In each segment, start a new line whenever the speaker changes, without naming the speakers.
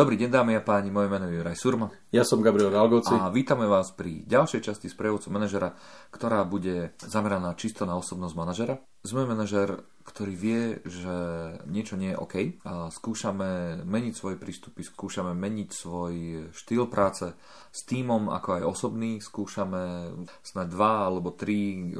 Dobrý deň dámy a páni, moje meno je Juraj Surma.
Ja som Gabriel Galgoci.
A vítame vás pri ďalšej časti z prevodcu manažera, ktorá bude zameraná čisto na osobnosť manažera. Sme manažer, ktorý vie, že niečo nie je OK a skúšame meniť svoje prístupy, skúšame meniť svoj štýl práce s týmom, ako aj osobný. Skúšame snad dva alebo tri e,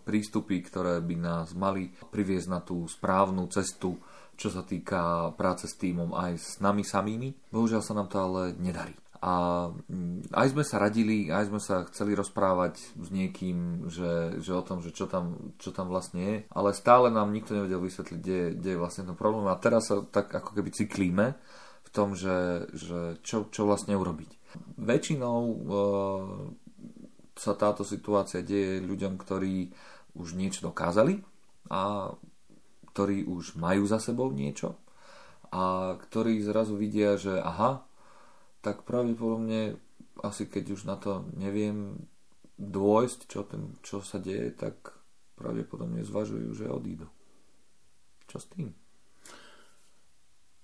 prístupy, ktoré by nás mali priviesť na tú správnu cestu čo sa týka práce s týmom aj s nami samými. Bohužiaľ sa nám to ale nedarí. A mm, aj sme sa radili, aj sme sa chceli rozprávať s niekým, že, že o tom, že čo tam, čo tam vlastne je, ale stále nám nikto nevedel vysvetliť, kde, kde je vlastne ten problém. A teraz sa tak ako keby cyklíme v tom, že, že čo, čo vlastne urobiť. Väčšinou e, sa táto situácia deje ľuďom, ktorí už niečo dokázali a ktorí už majú za sebou niečo a ktorí zrazu vidia, že aha, tak pravdepodobne asi keď už na to neviem dôjsť, čo, ten, čo sa deje, tak pravdepodobne zvažujú, že odídu. Čo s tým?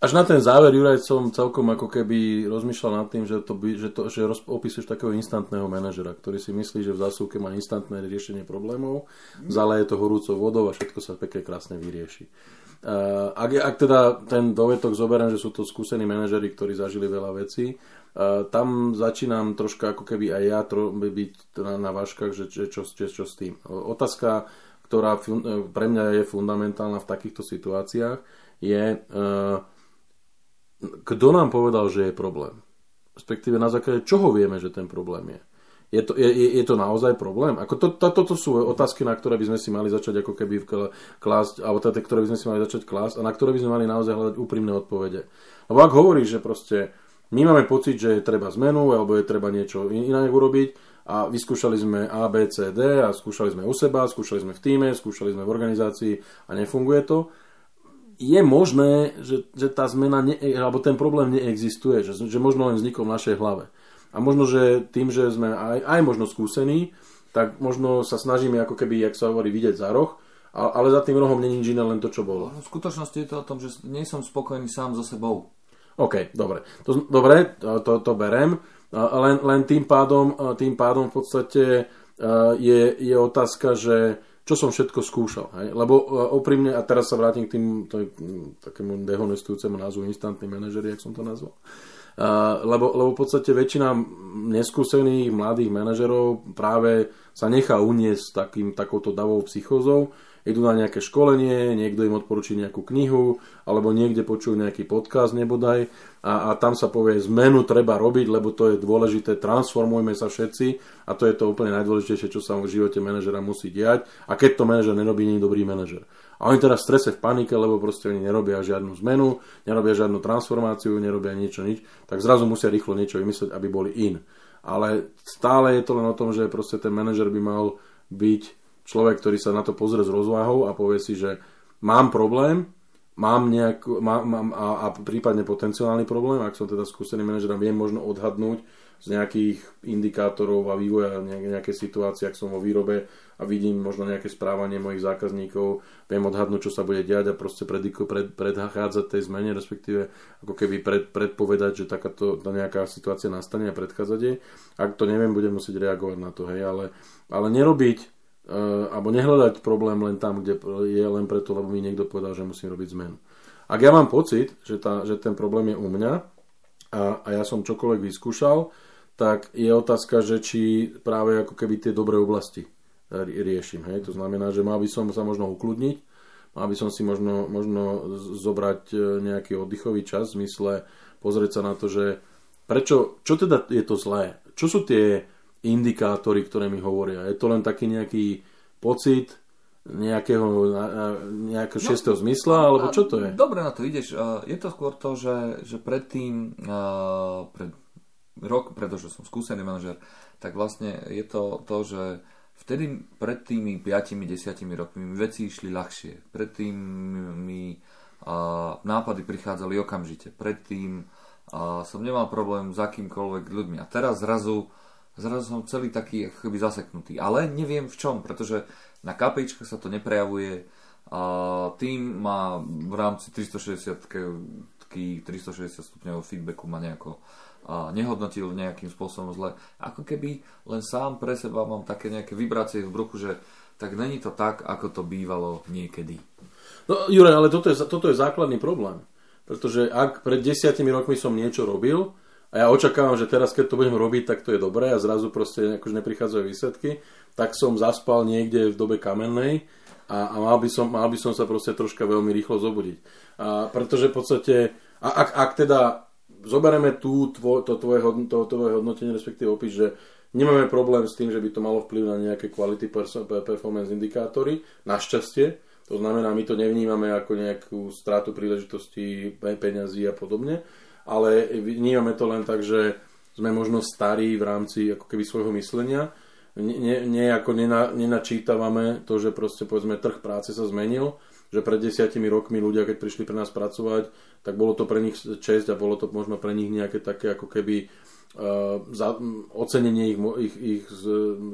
Až na ten záver, Juraj, som celkom ako keby rozmýšľal nad tým, že, to by, že, to, že roz, opisuješ takého instantného manažera, ktorý si myslí, že v zásuvke má instantné riešenie problémov, zaleje to horúcou vodou a všetko sa pekne krásne vyrieši. Uh, ak, ak teda ten dovetok zoberiem, že sú to skúsení manažeri, ktorí zažili veľa vecí, uh, tam začínam troška ako keby aj ja tro, byť na, na váškach, že, že čo, čo, čo s tým. Otázka, ktorá fun, pre mňa je fundamentálna v takýchto situáciách, je... Uh, kto nám povedal, že je problém? Respektíve na základe čoho vieme, že ten problém je? Je to, je, je to naozaj problém? Ako to, to, toto sú otázky, na ktoré by sme si mali začať ako keby klásť, alebo teda, ktoré by sme si mali začať klásť a na ktoré by sme mali naozaj hľadať úprimné odpovede. Lebo ak hovoríš, že proste my máme pocit, že je treba zmenu, alebo je treba niečo iné urobiť a vyskúšali sme A, B, C, D a skúšali sme u seba, skúšali sme v týme, skúšali sme v organizácii a nefunguje to, je možné, že, že tá zmena, ne, alebo ten problém neexistuje, že, že možno len vznikol v našej hlave. A možno, že tým, že sme aj, aj možno skúsení, tak možno sa snažíme ako keby, jak sa hovorí, vidieť za roh, ale za tým rohom není nič iné, len to, čo bolo.
V skutočnosti je to o tom, že nie som spokojný sám so sebou.
OK, dobre. To, dobre, to, to berem. Len, len tým, pádom, tým pádom v podstate je, je otázka, že čo som všetko skúšal. Hej? Lebo uh, úprimne, a teraz sa vrátim k tým to, takému dehonestujúcemu názvu instantný manažer, jak som to nazval. Uh, lebo, lebo v podstate väčšina neskúsených mladých manažerov práve sa nechá uniesť takým, takouto davou psychozou, idú na nejaké školenie, niekto im odporučí nejakú knihu, alebo niekde počujú nejaký podcast nebodaj a, a tam sa povie, zmenu treba robiť, lebo to je dôležité, transformujme sa všetci a to je to úplne najdôležitejšie, čo sa v živote manažera musí diať a keď to manažer nerobí, nie je dobrý manažer. A oni teraz v strese, v panike, lebo proste oni nerobia žiadnu zmenu, nerobia žiadnu transformáciu, nerobia niečo, nič, tak zrazu musia rýchlo niečo vymyslieť, aby boli in. Ale stále je to len o tom, že proste ten manažer by mal byť človek, ktorý sa na to pozrie s rozvahou a povie si, že mám problém, mám nejak, mám, mám, a, a prípadne potenciálny problém, ak som teda skúsený manažer viem možno odhadnúť z nejakých indikátorov a vývoja nejaké situácie, ak som vo výrobe a vidím možno nejaké správanie mojich zákazníkov, viem odhadnúť, čo sa bude diať a proste prediko, pred, predchádzať tej zmene, respektíve ako keby pred, predpovedať, že takáto nejaká situácia nastane a predchádzať jej. Ak to neviem, budem musieť reagovať na to, hej, ale, ale nerobiť alebo nehľadať problém len tam, kde je len preto, lebo mi niekto povedal, že musím robiť zmenu. Ak ja mám pocit, že, tá, že ten problém je u mňa a, a ja som čokoľvek vyskúšal, tak je otázka, že či práve ako keby tie dobré oblasti riešim. Hej? To znamená, že mal by som sa možno ukludniť, mal by som si možno, možno zobrať eh, nejaký oddychový čas v zmysle pozrieť sa na to, že prečo, čo teda je to zlé? Čo sú tie indikátory, ktoré mi hovoria. Je to len taký nejaký pocit nejakého, nejakého no, šestého zmysla, alebo čo to je?
Dobre na to ideš. Je to skôr to, že, že predtým, pred rok, pretože som skúsený manažer, tak vlastne je to to, že vtedy pred tými 5-10 rokmi mi veci išli ľahšie. Predtým mi nápady prichádzali okamžite. Predtým som nemal problém s akýmkoľvek ľuďmi. A teraz zrazu zrazu som celý taký akoby zaseknutý. Ale neviem v čom, pretože na KPIčkách sa to neprejavuje, a tým má v rámci 360 360 stupňového feedbacku ma nejako a nehodnotil nejakým spôsobom zle. Ako keby len sám pre seba mám také nejaké vibrácie v bruchu, že tak není to tak, ako to bývalo niekedy.
No, Jure, ale toto je, toto je základný problém. Pretože ak pred desiatimi rokmi som niečo robil a ja očakávam, že teraz, keď to budem robiť, tak to je dobré a zrazu proste akože neprichádzajú výsledky, tak som zaspal niekde v dobe kamennej a, a mal, by som, mal by som sa proste troška veľmi rýchlo zobudiť. A pretože v podstate, a, ak, ak teda zoberieme tú, tvo, to, tvoje, to tvoje hodnotenie, respektíve opis, že nemáme problém s tým, že by to malo vplyv na nejaké quality performance indikátory, našťastie, to znamená, my to nevnímame ako nejakú stratu príležitosti, peňazí a podobne, ale vnímame to len tak, že sme možno starí v rámci ako keby svojho myslenia nie, nie ako nena, nenačítavame to, že proste povedzme trh práce sa zmenil, že pred desiatimi rokmi ľudia, keď prišli pre nás pracovať, tak bolo to pre nich česť a bolo to možno pre nich nejaké také ako keby uh, za, ocenenie ich, ich, ich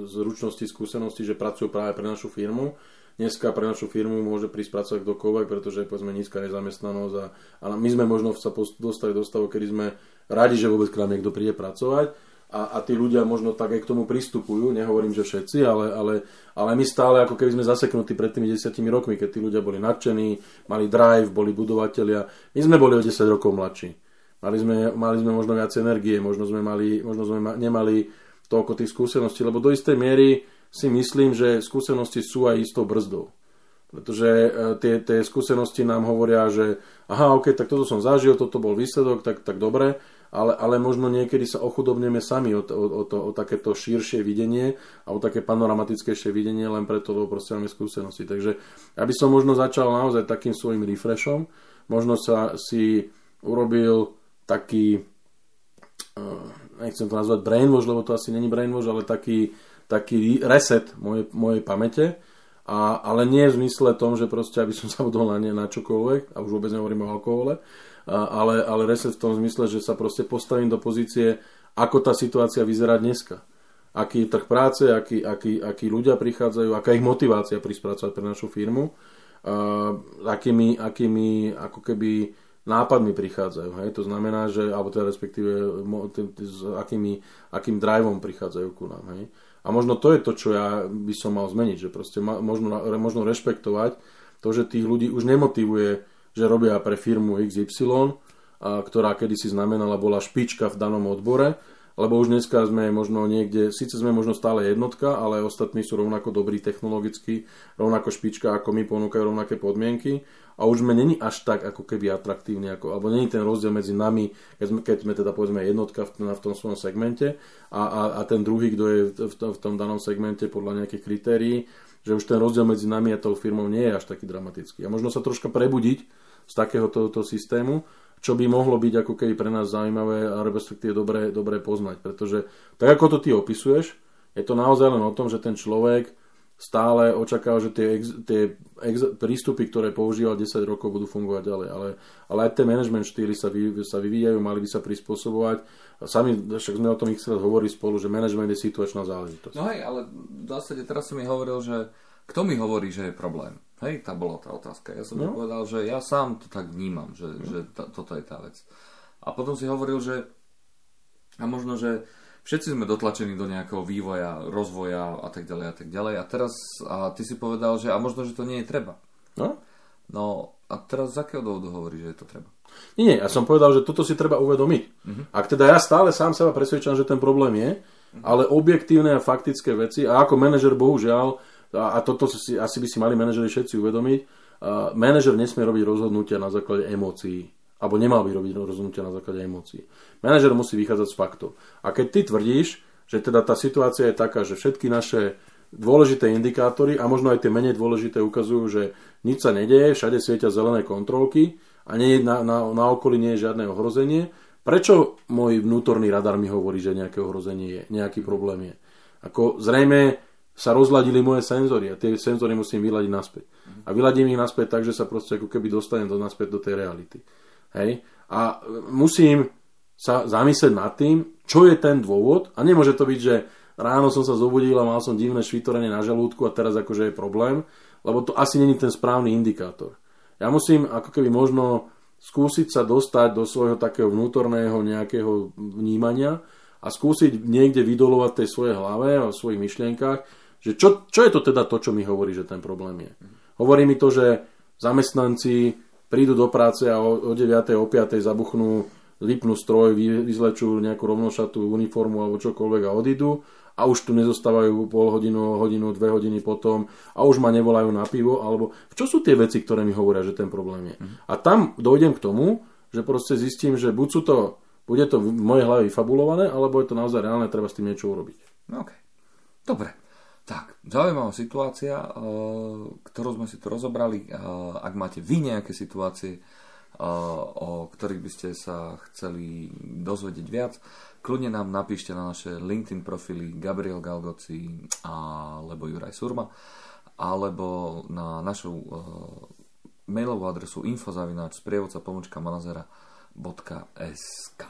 zručnosti, skúsenosti, že pracujú práve pre našu firmu. Dneska pre našu firmu môže prísť pracovať kdokoľvek, pretože je povedzme nízka nezamestnanosť a, a my sme možno sa dostali do stavu, kedy sme radi, že vôbec k nám niekto príde pracovať a, a tí ľudia možno tak aj k tomu pristupujú, nehovorím, že všetci, ale, ale, ale my stále ako keby sme zaseknutí pred tými desiatimi rokmi, keď tí ľudia boli nadšení, mali drive, boli budovatelia. My sme boli o 10 rokov mladší. Mali sme, mali sme možno viac energie, možno sme, mali, možno sme ma, nemali toľko tých skúseností, lebo do istej miery si myslím, že skúsenosti sú aj istou brzdou. Pretože e, tie, tie skúsenosti nám hovoria, že aha, ok, tak toto som zažil, toto bol výsledok, tak, tak dobre, ale, ale možno niekedy sa ochudobneme sami o, o, o, to, o takéto širšie videnie a o také panoramatickejšie videnie len preto, lebo proste máme skúsenosti. Takže ja by som možno začal naozaj takým svojim refreshom, možno sa si urobil taký, uh, nechcem to nazvať brainwash, lebo to asi není brainwash, ale taký, taký reset mojej, mojej pamäte, a, ale nie v zmysle tom, že proste aby som zabudol na, na čokoľvek, a už vôbec nehovorím o alkohole, ale, ale reset v tom zmysle, že sa proste postavím do pozície, ako tá situácia vyzerá dneska. Aký je trh práce, aký, aký, akí ľudia prichádzajú, aká ich motivácia prísť pre našu firmu, uh, akými, akými ako keby nápadmi prichádzajú. Hej? To znamená, že, alebo teda respektíve s akými, akým driveom prichádzajú ku nám. Hej? A možno to je to, čo ja by som mal zmeniť, že proste ma, možno, možno rešpektovať to, že tých ľudí už nemotivuje že robia pre firmu XY, a, ktorá kedysi znamenala, bola špička v danom odbore, lebo už dneska sme možno niekde, síce sme možno stále jednotka, ale ostatní sú rovnako dobrí technologicky, rovnako špička ako my, ponúkajú rovnaké podmienky a už sme není až tak ako keby atraktívni, ako, alebo není ten rozdiel medzi nami, keď sme, keď sme teda povedzme jednotka v, v tom svojom segmente a, a, a ten druhý, kto je v, v, tom danom segmente podľa nejakých kritérií, že už ten rozdiel medzi nami a tou firmou nie je až taký dramatický. A možno sa troška prebudiť z takéhoto systému, čo by mohlo byť ako keby pre nás zaujímavé a respektíve dobre, dobre poznať. Pretože tak ako to ty opisuješ, je to naozaj len o tom, že ten človek stále očakáva, že tie, ex, tie ex, prístupy, ktoré používal 10 rokov, budú fungovať ďalej. Ale, ale aj tie management štýly sa, vy, sa vyvíjajú, mali by sa prispôsobovať. Sami, však sme o tom ich hovorili spolu, že management je situačná záležitosť.
No hej, ale v zásade teraz si mi hovoril, že kto mi hovorí, že je problém? Hej, tá bola tá otázka. Ja som no. povedal, že ja sám to tak vnímam, že, no. že t- toto je tá vec. A potom si hovoril, že a možno, že všetci sme dotlačení do nejakého vývoja, rozvoja a tak ďalej a tak ďalej. A teraz a ty si povedal, že a možno, že to nie je treba.
No?
No a teraz z akého dôvodu hovorí, že je to treba?
Nie, nie, ja som povedal, že toto si treba uvedomiť. Uh-huh. Ak teda ja stále sám seba presvedčam, že ten problém je, uh-huh. ale objektívne a faktické veci, a ako manažer bohužiaľ, a, a toto si, asi by si mali manažeri všetci uvedomiť, uh, manažer nesmie robiť rozhodnutia na základe emócií alebo nemal by robiť rozhodnutia na základe emócií. Manažer musí vychádzať z faktov. A keď ty tvrdíš, že teda tá situácia je taká, že všetky naše dôležité indikátory a možno aj tie menej dôležité ukazujú, že nič sa nedeje, všade svietia zelené kontrolky a nie, na, na, na okolí nie je žiadne ohrozenie, prečo môj vnútorný radar mi hovorí, že nejaké ohrozenie je, nejaký problém je? Ako zrejme sa rozladili moje senzory a tie senzory musím vyladiť naspäť. A vyladím ich naspäť tak, že sa proste ako keby dostanem do, naspäť do tej reality. Hej? A musím sa zamyslieť nad tým, čo je ten dôvod a nemôže to byť, že ráno som sa zobudil a mal som divné švitorenie na žalúdku a teraz akože je problém, lebo to asi není ten správny indikátor. Ja musím ako keby možno skúsiť sa dostať do svojho takého vnútorného nejakého vnímania a skúsiť niekde vydolovať tej svojej hlave a svojich myšlienkach, že čo, čo je to teda to, čo mi hovorí, že ten problém je. Hovorí mi to, že zamestnanci prídu do práce a o, o 9. o 5. zabuchnú, vypnú stroj, vyzlečú nejakú rovnošatú uniformu alebo čokoľvek a odídu a už tu nezostávajú pol hodinu, hodinu, dve hodiny potom a už ma nevolajú na pivo, alebo čo sú tie veci, ktoré mi hovoria, že ten problém je. A tam dojdem k tomu, že proste zistím, že buď sú to, bude to v mojej hlave vyfabulované, alebo je to naozaj reálne, treba s tým niečo urobiť.
OK. Dobre. Tak, zaujímavá situácia, eh, ktorú sme si tu rozobrali. Eh, ak máte vy nejaké situácie, eh, o ktorých by ste sa chceli dozvedieť viac, kľudne nám napíšte na naše LinkedIn profily Gabriel Galgoci alebo Juraj Surma alebo na našu mailovú adresu infozavináč sprievodca pomočka manazera.sk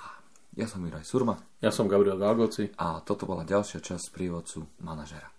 Ja som Juraj Surma.
Ja som Gabriel Galgoci.
A toto bola ďalšia časť sprievodcu manažera.